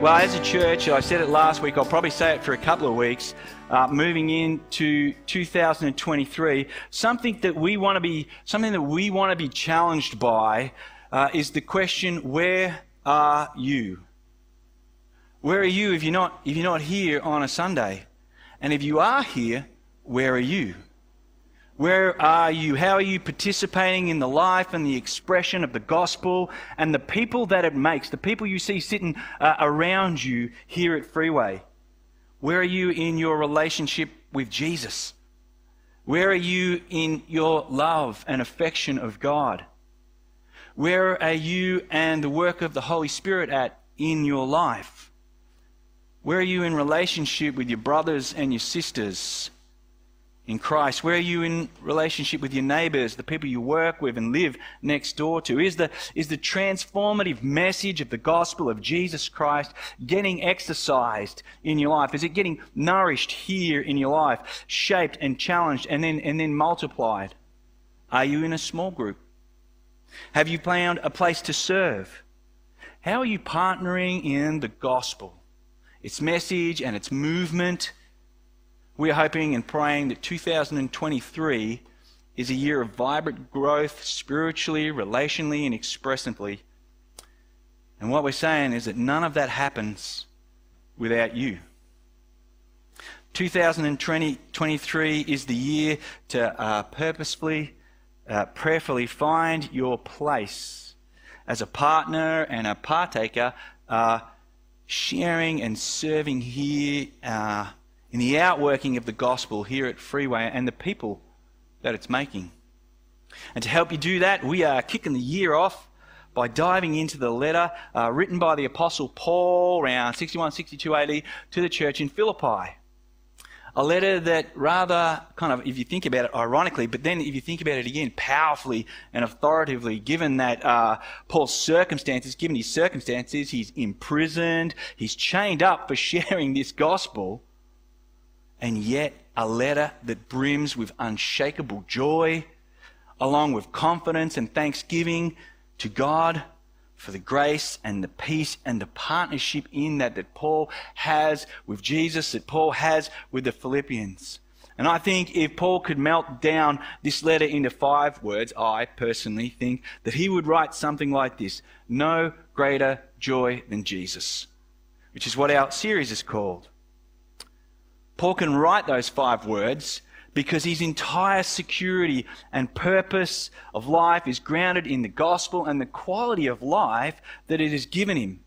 Well, as a church, I said it last week, I'll probably say it for a couple of weeks, uh, moving into 2023, something that we want to be, something that we want to be challenged by uh, is the question, where are you? Where are you if you're not, if you're not here on a Sunday? And if you are here, where are you? Where are you? How are you participating in the life and the expression of the gospel and the people that it makes, the people you see sitting uh, around you here at Freeway? Where are you in your relationship with Jesus? Where are you in your love and affection of God? Where are you and the work of the Holy Spirit at in your life? Where are you in relationship with your brothers and your sisters? In Christ? Where are you in relationship with your neighbors, the people you work with and live next door to? Is the, is the transformative message of the gospel of Jesus Christ getting exercised in your life? Is it getting nourished here in your life, shaped and challenged and then, and then multiplied? Are you in a small group? Have you found a place to serve? How are you partnering in the gospel? Its message and its movement we're hoping and praying that 2023 is a year of vibrant growth spiritually, relationally, and expressively. And what we're saying is that none of that happens without you. 2023 is the year to uh, purposefully, uh, prayerfully find your place as a partner and a partaker, uh, sharing and serving here uh, in the outworking of the gospel here at Freeway and the people that it's making. And to help you do that, we are kicking the year off by diving into the letter uh, written by the Apostle Paul around 61 62 AD to the church in Philippi. A letter that rather kind of, if you think about it ironically, but then if you think about it again, powerfully and authoritatively, given that uh, Paul's circumstances, given his circumstances, he's imprisoned, he's chained up for sharing this gospel and yet a letter that brims with unshakable joy, along with confidence and thanksgiving to God for the grace and the peace and the partnership in that that Paul has with Jesus, that Paul has with the Philippians. And I think if Paul could melt down this letter into five words, I personally think that he would write something like this No greater joy than Jesus, which is what our series is called. Paul can write those five words because his entire security and purpose of life is grounded in the gospel and the quality of life that it has given him,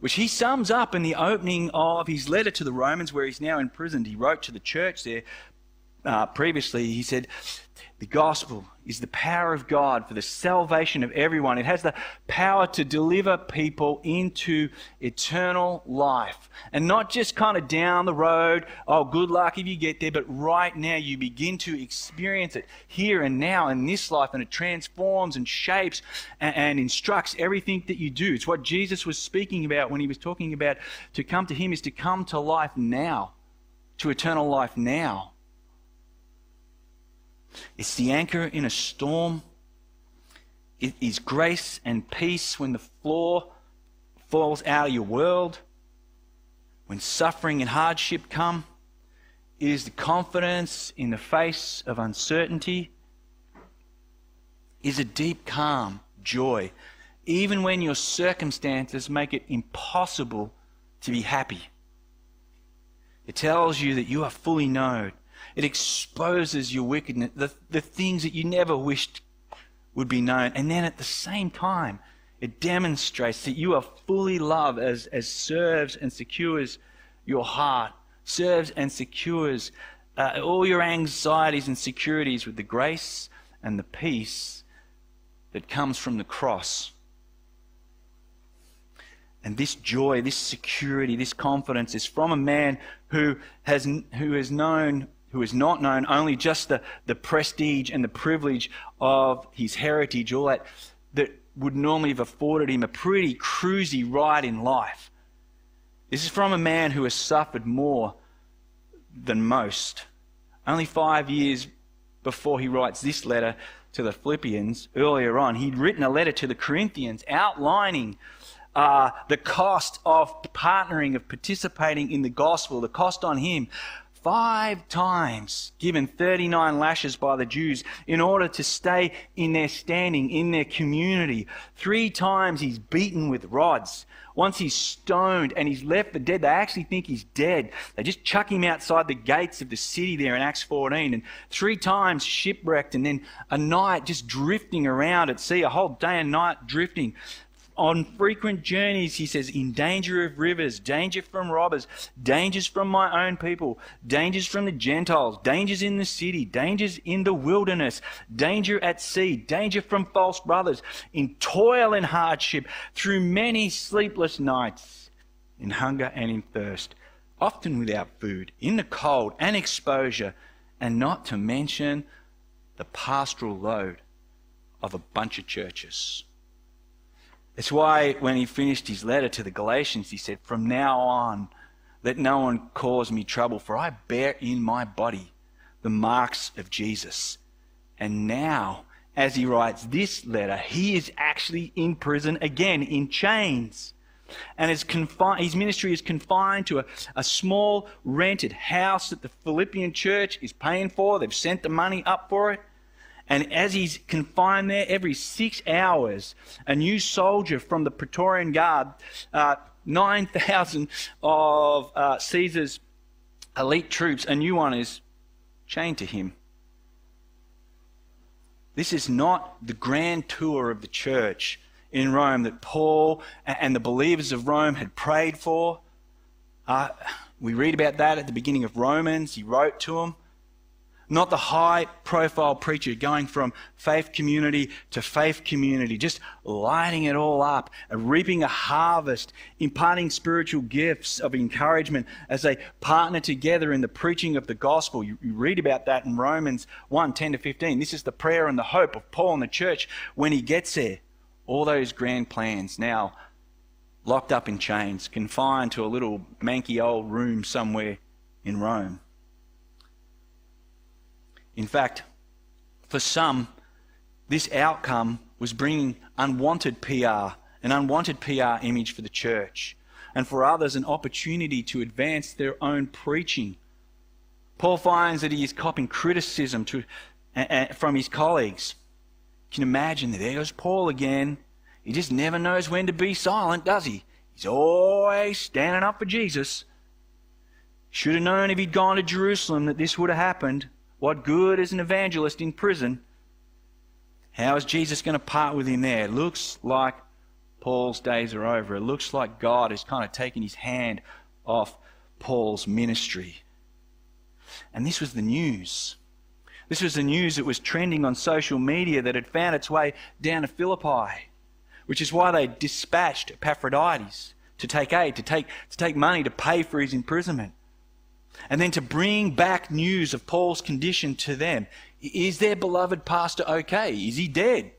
which he sums up in the opening of his letter to the Romans, where he's now imprisoned. He wrote to the church there uh, previously. He said, The gospel is the power of God for the salvation of everyone. It has the power to deliver people into eternal life. And not just kind of down the road, oh, good luck if you get there, but right now you begin to experience it here and now in this life, and it transforms and shapes and, and instructs everything that you do. It's what Jesus was speaking about when he was talking about to come to him is to come to life now, to eternal life now. It's the anchor in a storm. It is grace and peace when the floor falls out of your world. When suffering and hardship come, it is the confidence in the face of uncertainty. It is a deep calm, joy, even when your circumstances make it impossible to be happy. It tells you that you are fully known it exposes your wickedness, the, the things that you never wished would be known. And then at the same time, it demonstrates that you are fully loved as, as serves and secures your heart, serves and secures uh, all your anxieties and securities with the grace and the peace that comes from the cross. And this joy, this security, this confidence is from a man who has, who has known who has not known only just the, the prestige and the privilege of his heritage, all that that would normally have afforded him a pretty cruisy ride in life. This is from a man who has suffered more than most. Only five years before he writes this letter to the Philippians, earlier on, he'd written a letter to the Corinthians outlining uh, the cost of partnering, of participating in the gospel, the cost on him. Five times given 39 lashes by the Jews in order to stay in their standing, in their community. Three times he's beaten with rods. Once he's stoned and he's left for dead, they actually think he's dead. They just chuck him outside the gates of the city there in Acts 14. And three times shipwrecked, and then a night just drifting around at sea, a whole day and night drifting on frequent journeys, he says, in danger of rivers, danger from robbers, dangers from my own people, dangers from the Gentiles, dangers in the city, dangers in the wilderness, danger at sea, danger from false brothers, in toil and hardship, through many sleepless nights, in hunger and in thirst, often without food, in the cold and exposure, and not to mention the pastoral load of a bunch of churches. It's why when he finished his letter to the Galatians, he said, From now on, let no one cause me trouble, for I bear in my body the marks of Jesus. And now, as he writes this letter, he is actually in prison again, in chains. And his, confi- his ministry is confined to a, a small rented house that the Philippian church is paying for. They've sent the money up for it. And as he's confined there, every six hours, a new soldier from the Praetorian Guard, uh, 9,000 of uh, Caesar's elite troops, a new one is chained to him. This is not the grand tour of the church in Rome that Paul and the believers of Rome had prayed for. Uh, we read about that at the beginning of Romans. He wrote to them not the high profile preacher going from faith community to faith community, just lighting it all up, reaping a harvest, imparting spiritual gifts of encouragement as they partner together in the preaching of the gospel. You, you read about that in Romans 1 10 to 15. This is the prayer and the hope of Paul and the church when he gets there. All those grand plans now locked up in chains, confined to a little manky old room somewhere in Rome. In fact, for some, this outcome was bringing unwanted PR, an unwanted PR image for the church, and for others, an opportunity to advance their own preaching. Paul finds that he is copying criticism to, uh, from his colleagues. You Can imagine that? There goes Paul again. He just never knows when to be silent, does he? He's always standing up for Jesus. Should have known if he'd gone to Jerusalem that this would have happened. What good is an evangelist in prison? How is Jesus going to part with him there? It looks like Paul's days are over. It looks like God has kind of taken his hand off Paul's ministry. And this was the news. This was the news that was trending on social media that had found its way down to Philippi, which is why they dispatched Epaphroditus to take aid, to take, to take money to pay for his imprisonment and then to bring back news of Paul's condition to them. Is their beloved pastor okay? Is he dead?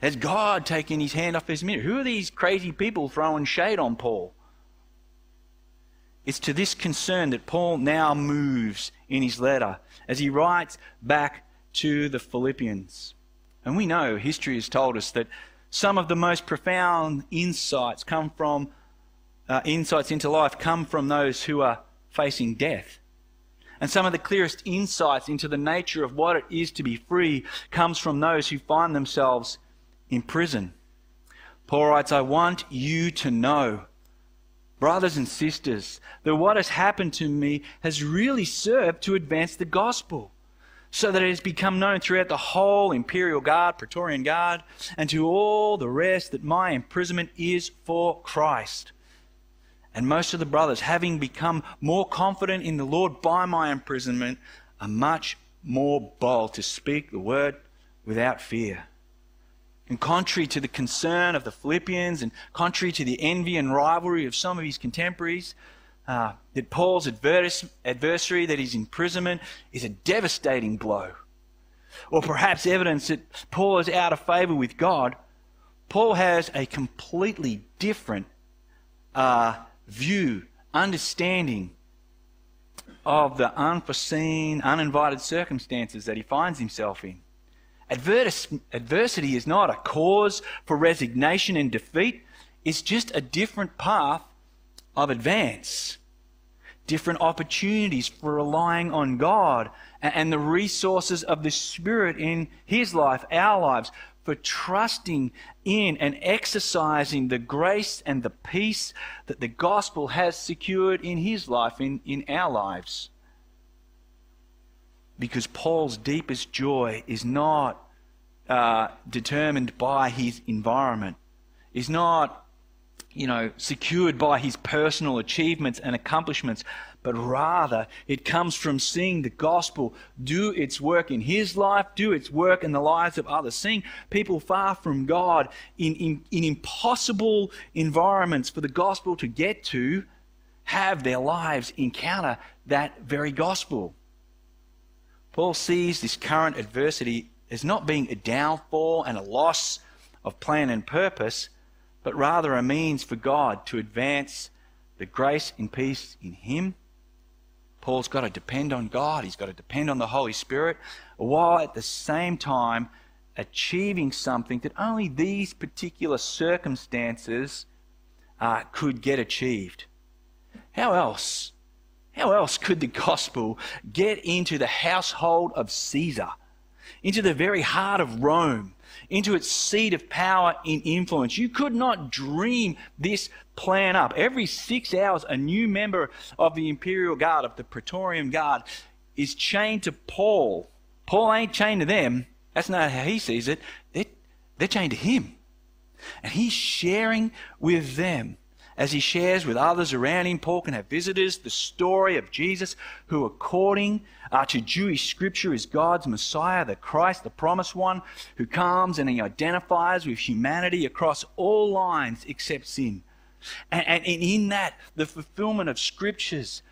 Has God taken his hand off his mirror? Who are these crazy people throwing shade on Paul? It's to this concern that Paul now moves in his letter as he writes back to the Philippians. And we know history has told us that some of the most profound insights come from uh, insights into life come from those who are facing death. And some of the clearest insights into the nature of what it is to be free comes from those who find themselves in prison. Paul writes, I want you to know, brothers and sisters, that what has happened to me has really served to advance the gospel, so that it has become known throughout the whole imperial guard, Praetorian guard, and to all the rest that my imprisonment is for Christ. And most of the brothers, having become more confident in the Lord by my imprisonment, are much more bold to speak the word without fear. And contrary to the concern of the Philippians and contrary to the envy and rivalry of some of his contemporaries, uh, that Paul's advers- adversary, that his imprisonment, is a devastating blow. Or perhaps evidence that Paul is out of favor with God, Paul has a completely different uh, view, understanding of the unforeseen, uninvited circumstances that he finds himself in. Adversity is not a cause for resignation and defeat, it's just a different path of advance, different opportunities for relying on God and the resources of the Spirit in His life, our lives, for trusting in and exercising the grace and the peace that the gospel has secured in His life, in, in our lives. Because Paul's deepest joy is not uh, determined by his environment, is not, you know, secured by his personal achievements and accomplishments, but rather it comes from seeing the gospel do its work in his life, do its work in the lives of others, seeing people far from God in, in, in impossible environments for the gospel to get to have their lives encounter that very gospel. Paul sees this current adversity as not being a downfall and a loss of plan and purpose, but rather a means for God to advance the grace and peace in Him. Paul's got to depend on God, he's got to depend on the Holy Spirit, while at the same time achieving something that only these particular circumstances uh, could get achieved. How else? How else could the gospel get into the household of Caesar? into the very heart of Rome, into its seat of power and influence. You could not dream this plan up. Every six hours, a new member of the Imperial Guard, of the Praetorian Guard, is chained to Paul. Paul ain't chained to them. That's not how he sees it. They're, they're chained to him. And he's sharing with them as he shares with others around him, Paul can have visitors, the story of Jesus, who, according uh, to Jewish scripture, is God's Messiah, the Christ, the promised one, who comes and he identifies with humanity across all lines except sin. And, and in that, the fulfillment of scriptures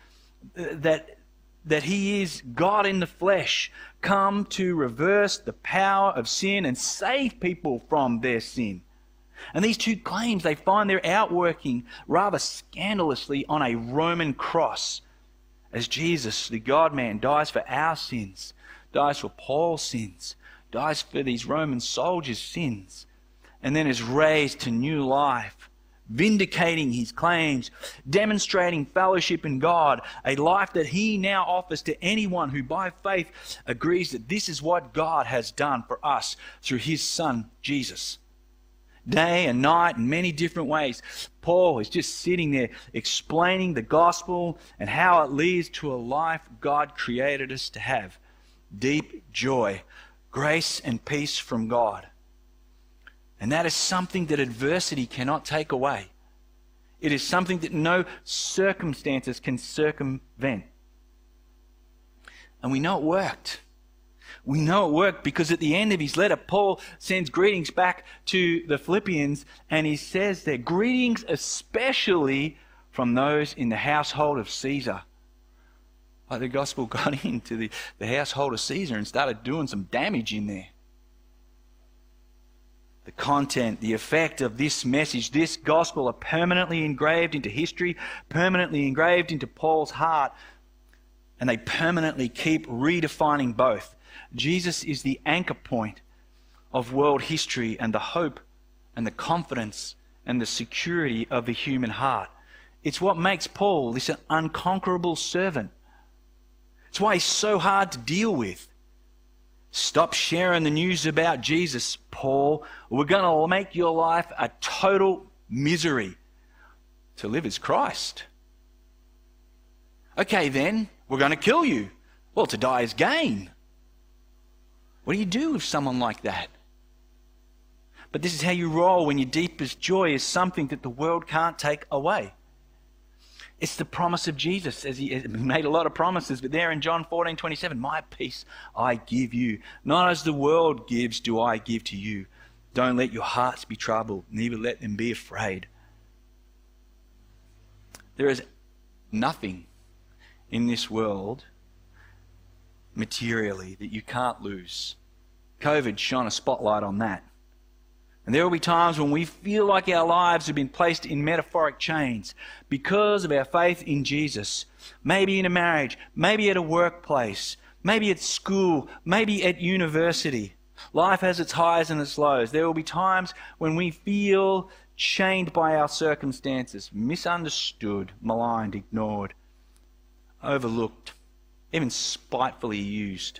uh, that, that he is God in the flesh, come to reverse the power of sin and save people from their sin. And these two claims, they find their outworking rather scandalously on a Roman cross as Jesus, the God man, dies for our sins, dies for Paul's sins, dies for these Roman soldiers' sins, and then is raised to new life, vindicating his claims, demonstrating fellowship in God, a life that he now offers to anyone who by faith agrees that this is what God has done for us through his Son, Jesus day and night in many different ways. Paul is just sitting there explaining the gospel and how it leads to a life God created us to have deep joy, grace, and peace from God. And that is something that adversity cannot take away. It is something that no circumstances can circumvent. And we know it worked. We know it worked because at the end of his letter, Paul sends greetings back to the Philippians and he says there, greetings especially from those in the household of Caesar. Like the gospel got into the, the household of Caesar and started doing some damage in there. The content, the effect of this message, this gospel are permanently engraved into history, permanently engraved into Paul's heart, and they permanently keep redefining both Jesus is the anchor point of world history and the hope and the confidence and the security of the human heart. It's what makes Paul this unconquerable servant. It's why he's so hard to deal with. Stop sharing the news about Jesus, Paul. We're going to make your life a total misery. To live as Christ. Okay, then, we're going to kill you. Well, to die is gain. What do you do with someone like that? But this is how you roll when your deepest joy is something that the world can't take away. It's the promise of Jesus, as he made a lot of promises, but there in John 14 27, my peace I give you. Not as the world gives, do I give to you. Don't let your hearts be troubled, neither let them be afraid. There is nothing in this world materially that you can't lose. COVID shone a spotlight on that. And there will be times when we feel like our lives have been placed in metaphoric chains because of our faith in Jesus. Maybe in a marriage, maybe at a workplace, maybe at school, maybe at university. Life has its highs and its lows. There will be times when we feel chained by our circumstances, misunderstood, maligned, ignored, overlooked, even spitefully used.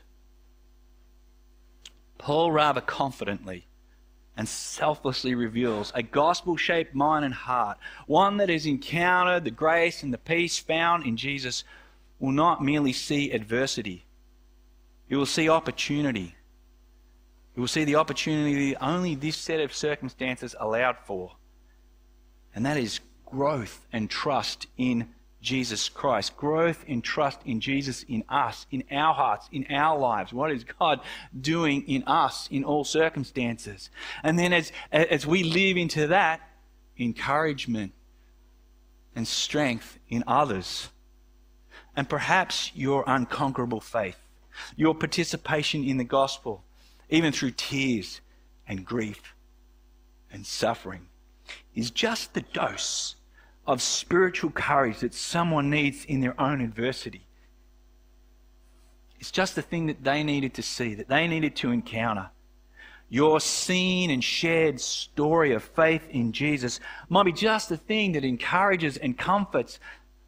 Paul rather confidently and selflessly reveals a gospel shaped mind and heart, one that has encountered the grace and the peace found in Jesus, will not merely see adversity, it will see opportunity. It will see the opportunity only this set of circumstances allowed for. And that is growth and trust in Jesus Christ. Growth in trust in Jesus in us, in our hearts, in our lives. What is God doing in us in all circumstances? And then as, as we live into that, encouragement and strength in others. And perhaps your unconquerable faith, your participation in the gospel, even through tears and grief and suffering, is just the dose of spiritual courage that someone needs in their own adversity. It's just the thing that they needed to see, that they needed to encounter. Your seen and shared story of faith in Jesus might be just the thing that encourages and comforts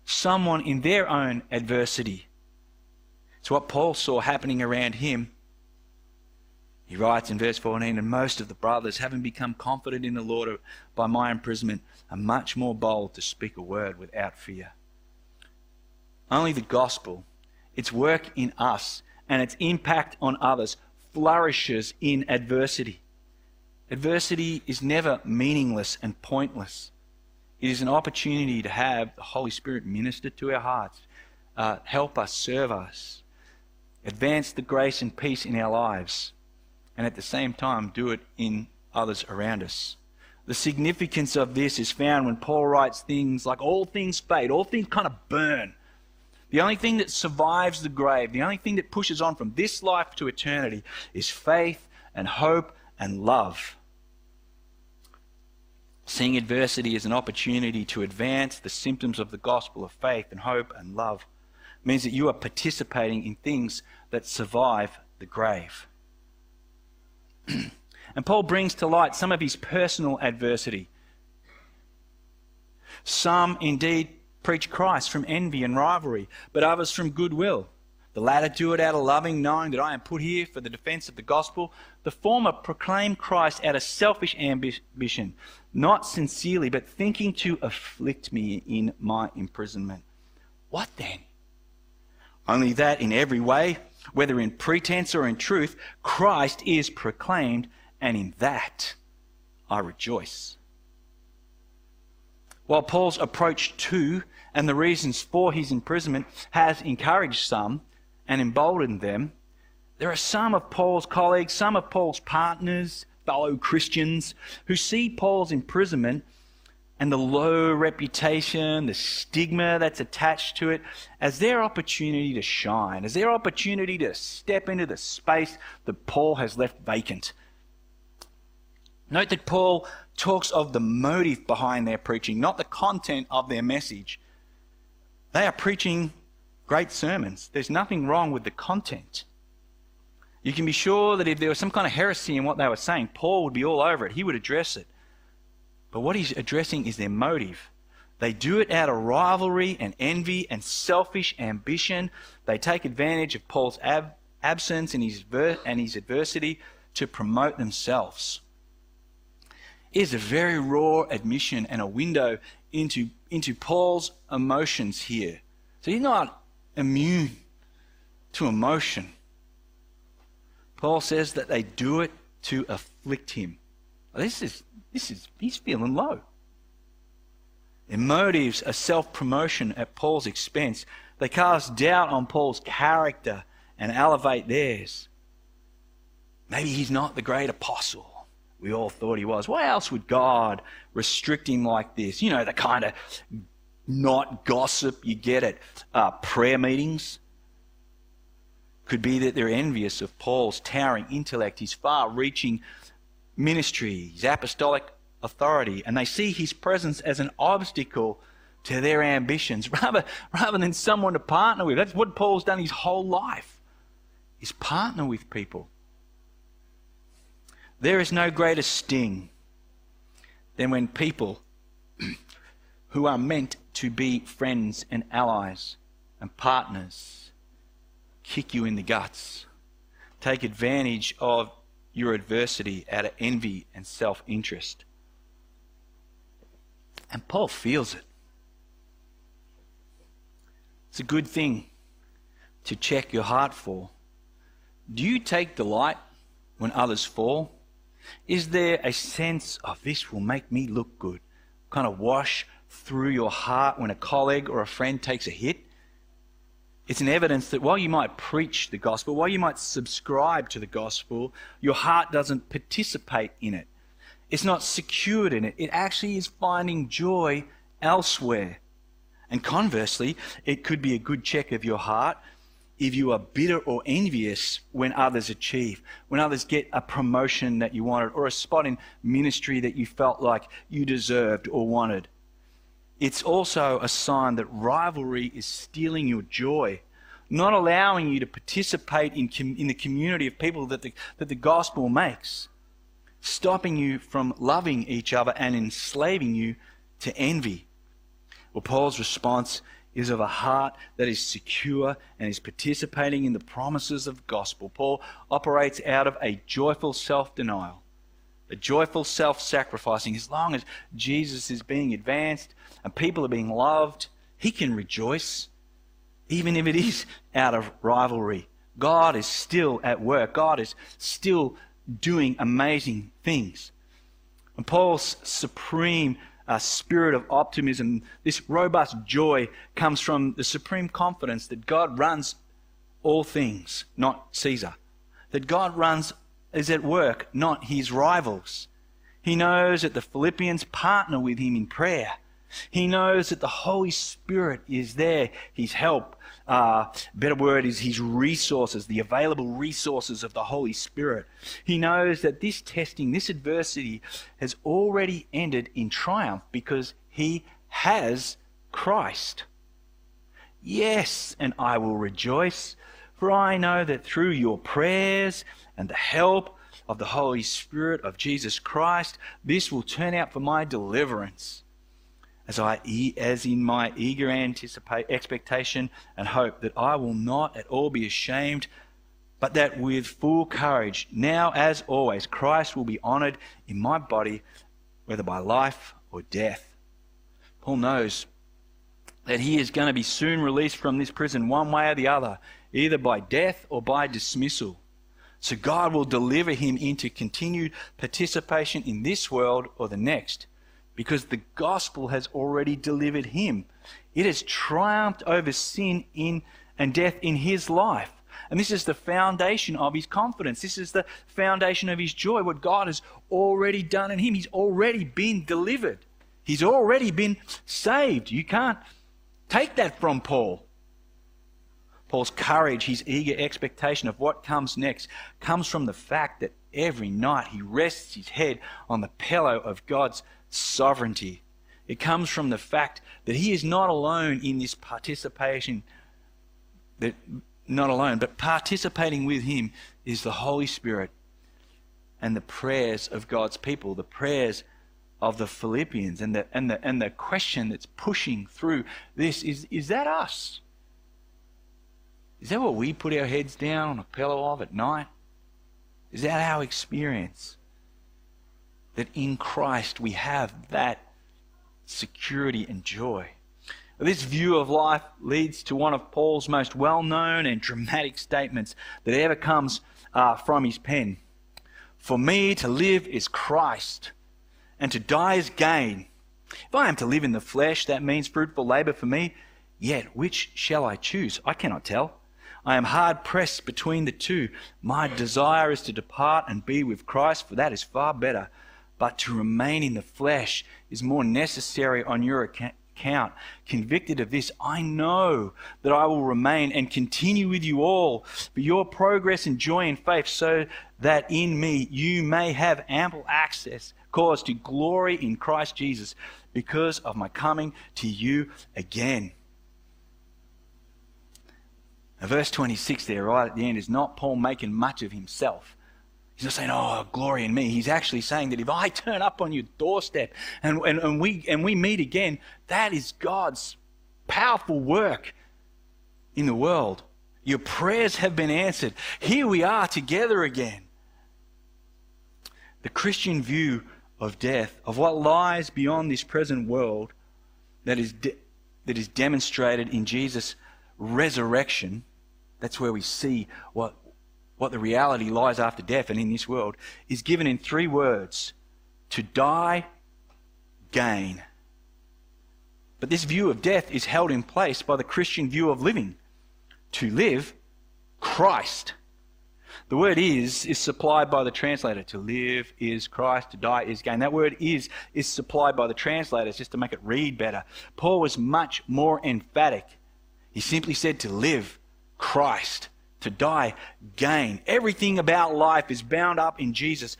someone in their own adversity. It's what Paul saw happening around him. He writes in verse 14, and most of the brothers, having become confident in the Lord by my imprisonment, are much more bold to speak a word without fear. Only the gospel, its work in us, and its impact on others flourishes in adversity. Adversity is never meaningless and pointless. It is an opportunity to have the Holy Spirit minister to our hearts, uh, help us, serve us, advance the grace and peace in our lives, and at the same time do it in others around us. The significance of this is found when Paul writes things like all things fade, all things kind of burn. The only thing that survives the grave, the only thing that pushes on from this life to eternity is faith and hope and love. Seeing adversity as an opportunity to advance the symptoms of the gospel of faith and hope and love means that you are participating in things that survive the grave. And Paul brings to light some of his personal adversity. Some indeed preach Christ from envy and rivalry, but others from goodwill. The latter do it out of loving, knowing that I am put here for the defense of the gospel. The former proclaim Christ out of selfish ambition, not sincerely, but thinking to afflict me in my imprisonment. What then? Only that in every way, whether in pretense or in truth, Christ is proclaimed and in that I rejoice. While Paul's approach to and the reasons for his imprisonment has encouraged some and emboldened them, there are some of Paul's colleagues, some of Paul's partners, fellow Christians, who see Paul's imprisonment and the low reputation, the stigma that's attached to it, as their opportunity to shine, as their opportunity to step into the space that Paul has left vacant Note that Paul talks of the motive behind their preaching, not the content of their message. They are preaching great sermons. There's nothing wrong with the content. You can be sure that if there was some kind of heresy in what they were saying, Paul would be all over it. He would address it. But what he's addressing is their motive. They do it out of rivalry and envy and selfish ambition. They take advantage of Paul's ab- absence and his, ver- and his adversity to promote themselves It is a very raw admission and a window into, into Paul's emotions here. So he's not immune to emotion. Paul says that they do it to afflict him. This is, this is, he's feeling low. Their motives are self promotion at Paul's expense. They cast doubt on Paul's character and elevate theirs. Maybe he's not the great apostle we all thought he was. Why else would God restrict him like this? You know, the kind of not gossip you get at uh, prayer meetings. Could be that they're envious of Paul's towering intellect, his far reaching ministry, his apostolic authority, and they see his presence as an obstacle to their ambitions rather, rather than someone to partner with. That's what Paul's done his whole life, is partner with people There is no greater sting than when people who are meant to be friends and allies and partners kick you in the guts, take advantage of your adversity out of envy and self interest. And Paul feels it. It's a good thing to check your heart for. Do you take delight when others fall? Is there a sense of this will make me look good? Kind of wash through your heart when a colleague or a friend takes a hit? It's an evidence that while you might preach the gospel, while you might subscribe to the gospel, your heart doesn't participate in it. It's not secured in it. It actually is finding joy elsewhere. And conversely, it could be a good check of your heart if you are bitter or envious when others achieve, when others get a promotion that you wanted, or a spot in ministry that you felt like you deserved or wanted. It's also a sign that rivalry is stealing your joy, not allowing you to participate in, com- in the community of people that the, that the gospel makes, stopping you from loving each other and enslaving you to envy. Well, Paul's response is of a heart that is secure and is participating in the promises of gospel. Paul operates out of a joyful self denial, a joyful self sacrificing. As long as Jesus is being advanced and people are being loved, he can rejoice, even if it is out of rivalry. God is still at work, God is still doing amazing things. And Paul's supreme uh, spirit of optimism, this robust joy comes from the supreme confidence that God runs all things, not Caesar. That God runs is at work, not his rivals. He knows that the Philippians partner with him in prayer. He knows that the Holy Spirit is there, his help. Uh, better word is his resources, the available resources of the Holy Spirit. He knows that this testing, this adversity, has already ended in triumph because he has Christ. Yes, and I will rejoice, for I know that through your prayers and the help of the Holy Spirit of Jesus Christ, this will turn out for my deliverance as I as in my eager anticipate expectation and hope that I will not at all be ashamed, but that with full courage, now as always, Christ will be honored in my body, whether by life or death. Paul knows that he is going to be soon released from this prison one way or the other, either by death or by dismissal. So God will deliver him into continued participation in this world or the next because the gospel has already delivered him. It has triumphed over sin in and death in his life. And this is the foundation of his confidence. This is the foundation of his joy, what God has already done in him. He's already been delivered. He's already been saved. You can't take that from Paul. Paul's courage, his eager expectation of what comes next, comes from the fact that every night he rests his head on the pillow of God's sovereignty. It comes from the fact that he is not alone in this participation, that not alone, but participating with him is the Holy Spirit and the prayers of God's people, the prayers of the Philippians. And the, and the, and the question that's pushing through this is is that us? Is that what we put our heads down on a pillow of at night? Is that our experience? that in Christ we have that security and joy. This view of life leads to one of Paul's most well known and dramatic statements that ever comes uh, from his pen. For me to live is Christ, and to die is gain. If I am to live in the flesh, that means fruitful labor for me. Yet which shall I choose? I cannot tell. I am hard pressed between the two. My desire is to depart and be with Christ, for that is far better but to remain in the flesh is more necessary on your account. Convicted of this, I know that I will remain and continue with you all for your progress and joy in faith, so that in me you may have ample access, cause to glory in Christ Jesus because of my coming to you again. Now, verse 26 there, right at the end, is not Paul making much of himself. He's not saying, oh, glory in me. He's actually saying that if I turn up on your doorstep and, and, and, we, and we meet again, that is God's powerful work in the world. Your prayers have been answered. Here we are together again. The Christian view of death, of what lies beyond this present world, that is, de- that is demonstrated in Jesus' resurrection, that's where we see what, what the reality lies after death and in this world, is given in three words to die, gain. But this view of death is held in place by the Christian view of living. To live, Christ. The word is is supplied by the translator. To live is Christ, to die is gain. That word is is supplied by the translators just to make it read better. Paul was much more emphatic. He simply said to live, Christ, to die, gain. Everything about life is bound up in Jesus,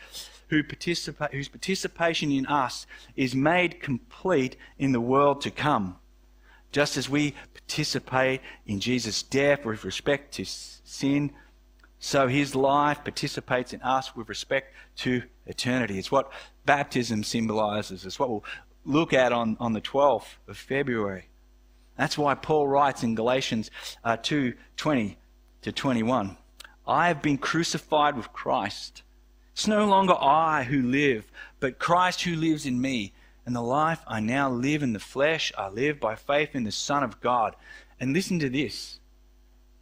who participa- whose participation in us is made complete in the world to come. Just as we participate in Jesus' death with respect to sin, so his life participates in us with respect to eternity. It's what baptism symbolizes. It's what we'll look at on, on the 12th of February. That's why Paul writes in Galatians uh, 2 20 to 21 I have been crucified with Christ. It's no longer I who live, but Christ who lives in me. And the life I now live in the flesh, I live by faith in the Son of God. And listen to this.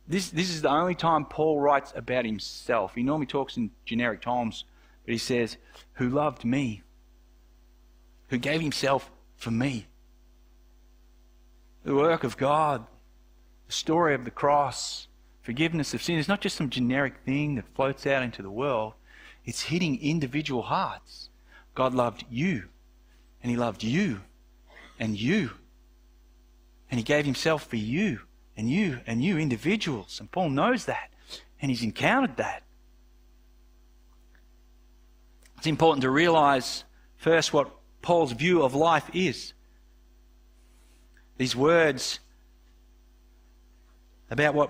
This, this is the only time Paul writes about himself. He normally talks in generic terms, but he says, Who loved me, who gave himself for me the work of God, the story of the cross, forgiveness of sin is not just some generic thing that floats out into the world. It's hitting individual hearts. God loved you, and He loved you, and you. And He gave Himself for you, and you, and you individuals. And Paul knows that, and he's encountered that. It's important to realize first what Paul's view of life is. These words about what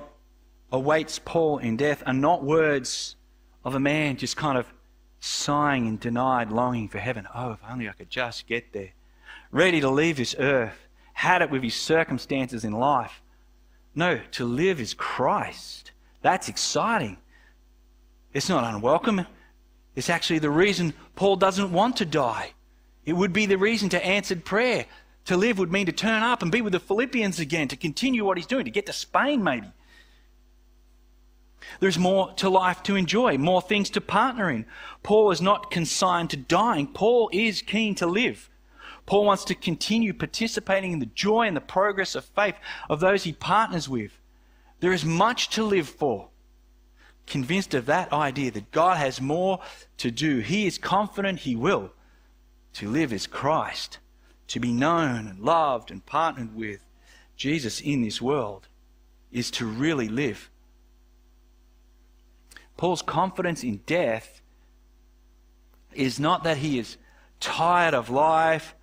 awaits Paul in death are not words of a man just kind of sighing in denied longing for heaven. Oh, if only I could just get there. Ready to leave this earth, had it with his circumstances in life. No, to live is Christ. That's exciting. It's not unwelcome. It's actually the reason Paul doesn't want to die. It would be the reason to answered prayer. To live would mean to turn up and be with the Philippians again, to continue what he's doing, to get to Spain maybe. There's more to life to enjoy, more things to partner in. Paul is not consigned to dying. Paul is keen to live. Paul wants to continue participating in the joy and the progress of faith of those he partners with. There is much to live for. Convinced of that idea that God has more to do, he is confident he will. To live as Christ to be known and loved and partnered with Jesus in this world is to really live. Paul's confidence in death is not that he is tired of life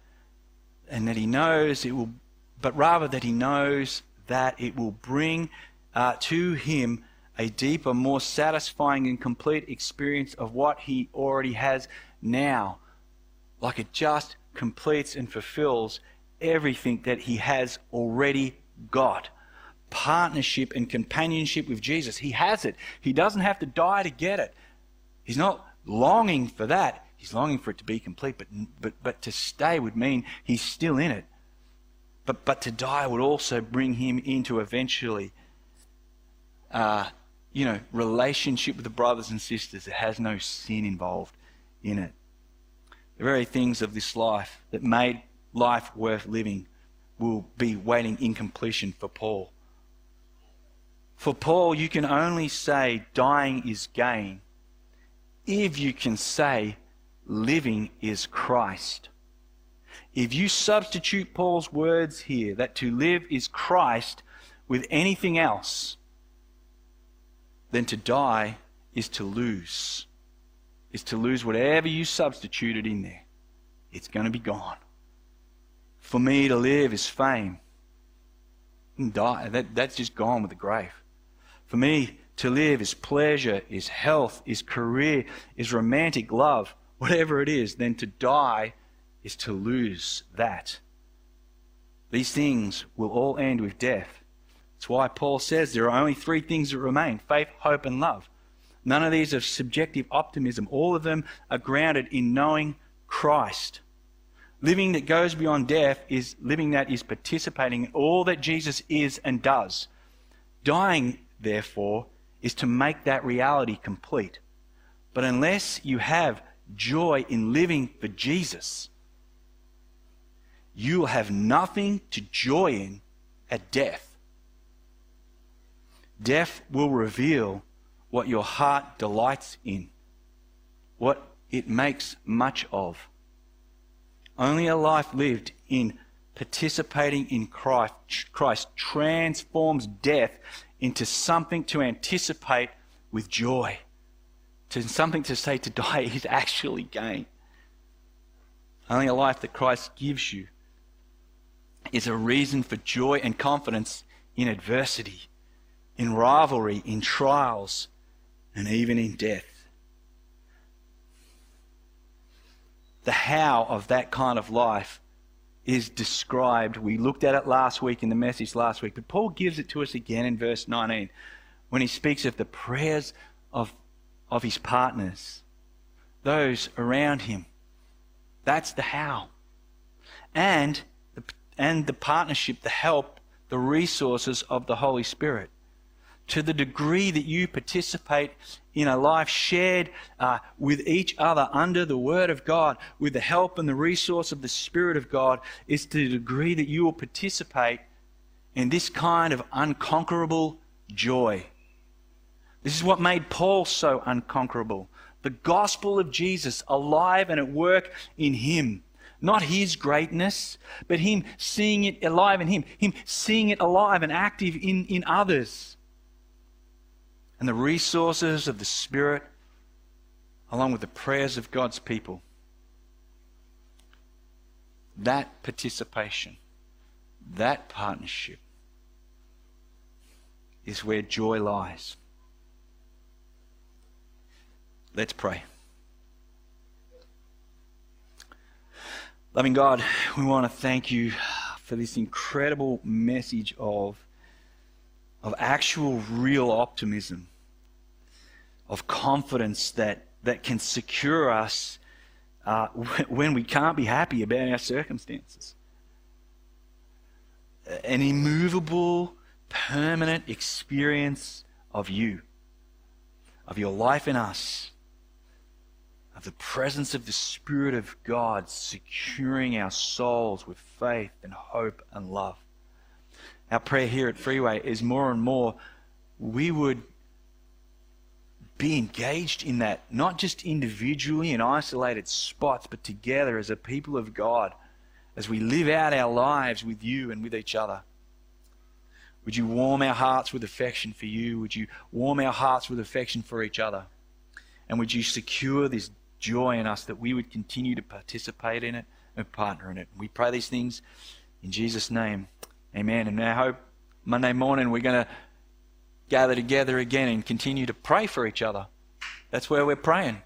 and that he knows it will, but rather that he knows that it will bring uh, to him a deeper, more satisfying and complete experience of what he already has now. Like it just completes and fulfills everything that he has already got. Partnership and companionship with Jesus. He has it. He doesn't have to die to get it. He's not longing for that. He's longing for it to be complete, but, but, but to stay would mean he's still in it. But, but to die would also bring him into eventually, uh, you know, relationship with the brothers and sisters that has no sin involved in it the very things of this life that made life worth living will be waiting in completion for Paul. For Paul, you can only say dying is gain if you can say living is Christ. If you substitute Paul's words here, that to live is Christ, with anything else, then to die is to lose is to lose whatever you substituted in there. It's going to be gone. For me to live is fame. And die. That, that's just gone with the grave. For me To live is pleasure, is health, is career, is romantic love, whatever it is, then to die is to lose that. These things will all end with death. That's why Paul says there are only three things that remain faith, hope, and love. None of these are subjective optimism. All of them are grounded in knowing Christ. Living that goes beyond death is living that is participating in all that Jesus is and does. Dying, therefore, is to make that reality complete. But unless you have joy in living for Jesus, you will have nothing to joy in at death. Death will reveal what your heart delights in, what it makes much of. Only a life lived in participating in Christ, Christ transforms death into something to anticipate with joy, to something to say to die is actually gain. Only a life that Christ gives you is a reason for joy and confidence in adversity, in rivalry, in trials, and even in death. The how of that kind of life is described. We looked at it last week in the message last week, but Paul gives it to us again in verse 19 when he speaks of the prayers of, of his partners, those around him. That's the how. And the, and the partnership, the help, the resources of the Holy Spirit to the degree that you participate in a life shared uh, with each other under the Word of God, with the help and the resource of the Spirit of God, is to the degree that you will participate in this kind of unconquerable joy. This is what made Paul so unconquerable. The gospel of Jesus alive and at work in him. Not his greatness, but him seeing it alive in him, him seeing it alive and active in, in others and the resources of the Spirit, along with the prayers of God's people. That participation, that partnership, is where joy lies. Let's pray. Loving God, we want to thank you for this incredible message of of actual real optimism, of confidence that, that can secure us uh, when we can't be happy about our circumstances. An immovable, permanent experience of you, of your life in us, of the presence of the Spirit of God securing our souls with faith and hope and love our prayer here at Freeway is more and more we would be engaged in that, not just individually in isolated spots, but together as a people of God, as we live out our lives with you and with each other. Would you warm our hearts with affection for you? Would you warm our hearts with affection for each other? And would you secure this joy in us that we would continue to participate in it and partner in it? We pray these things in Jesus' name. Amen. And I hope Monday morning we're going to gather together again and continue to pray for each other. That's where we're praying.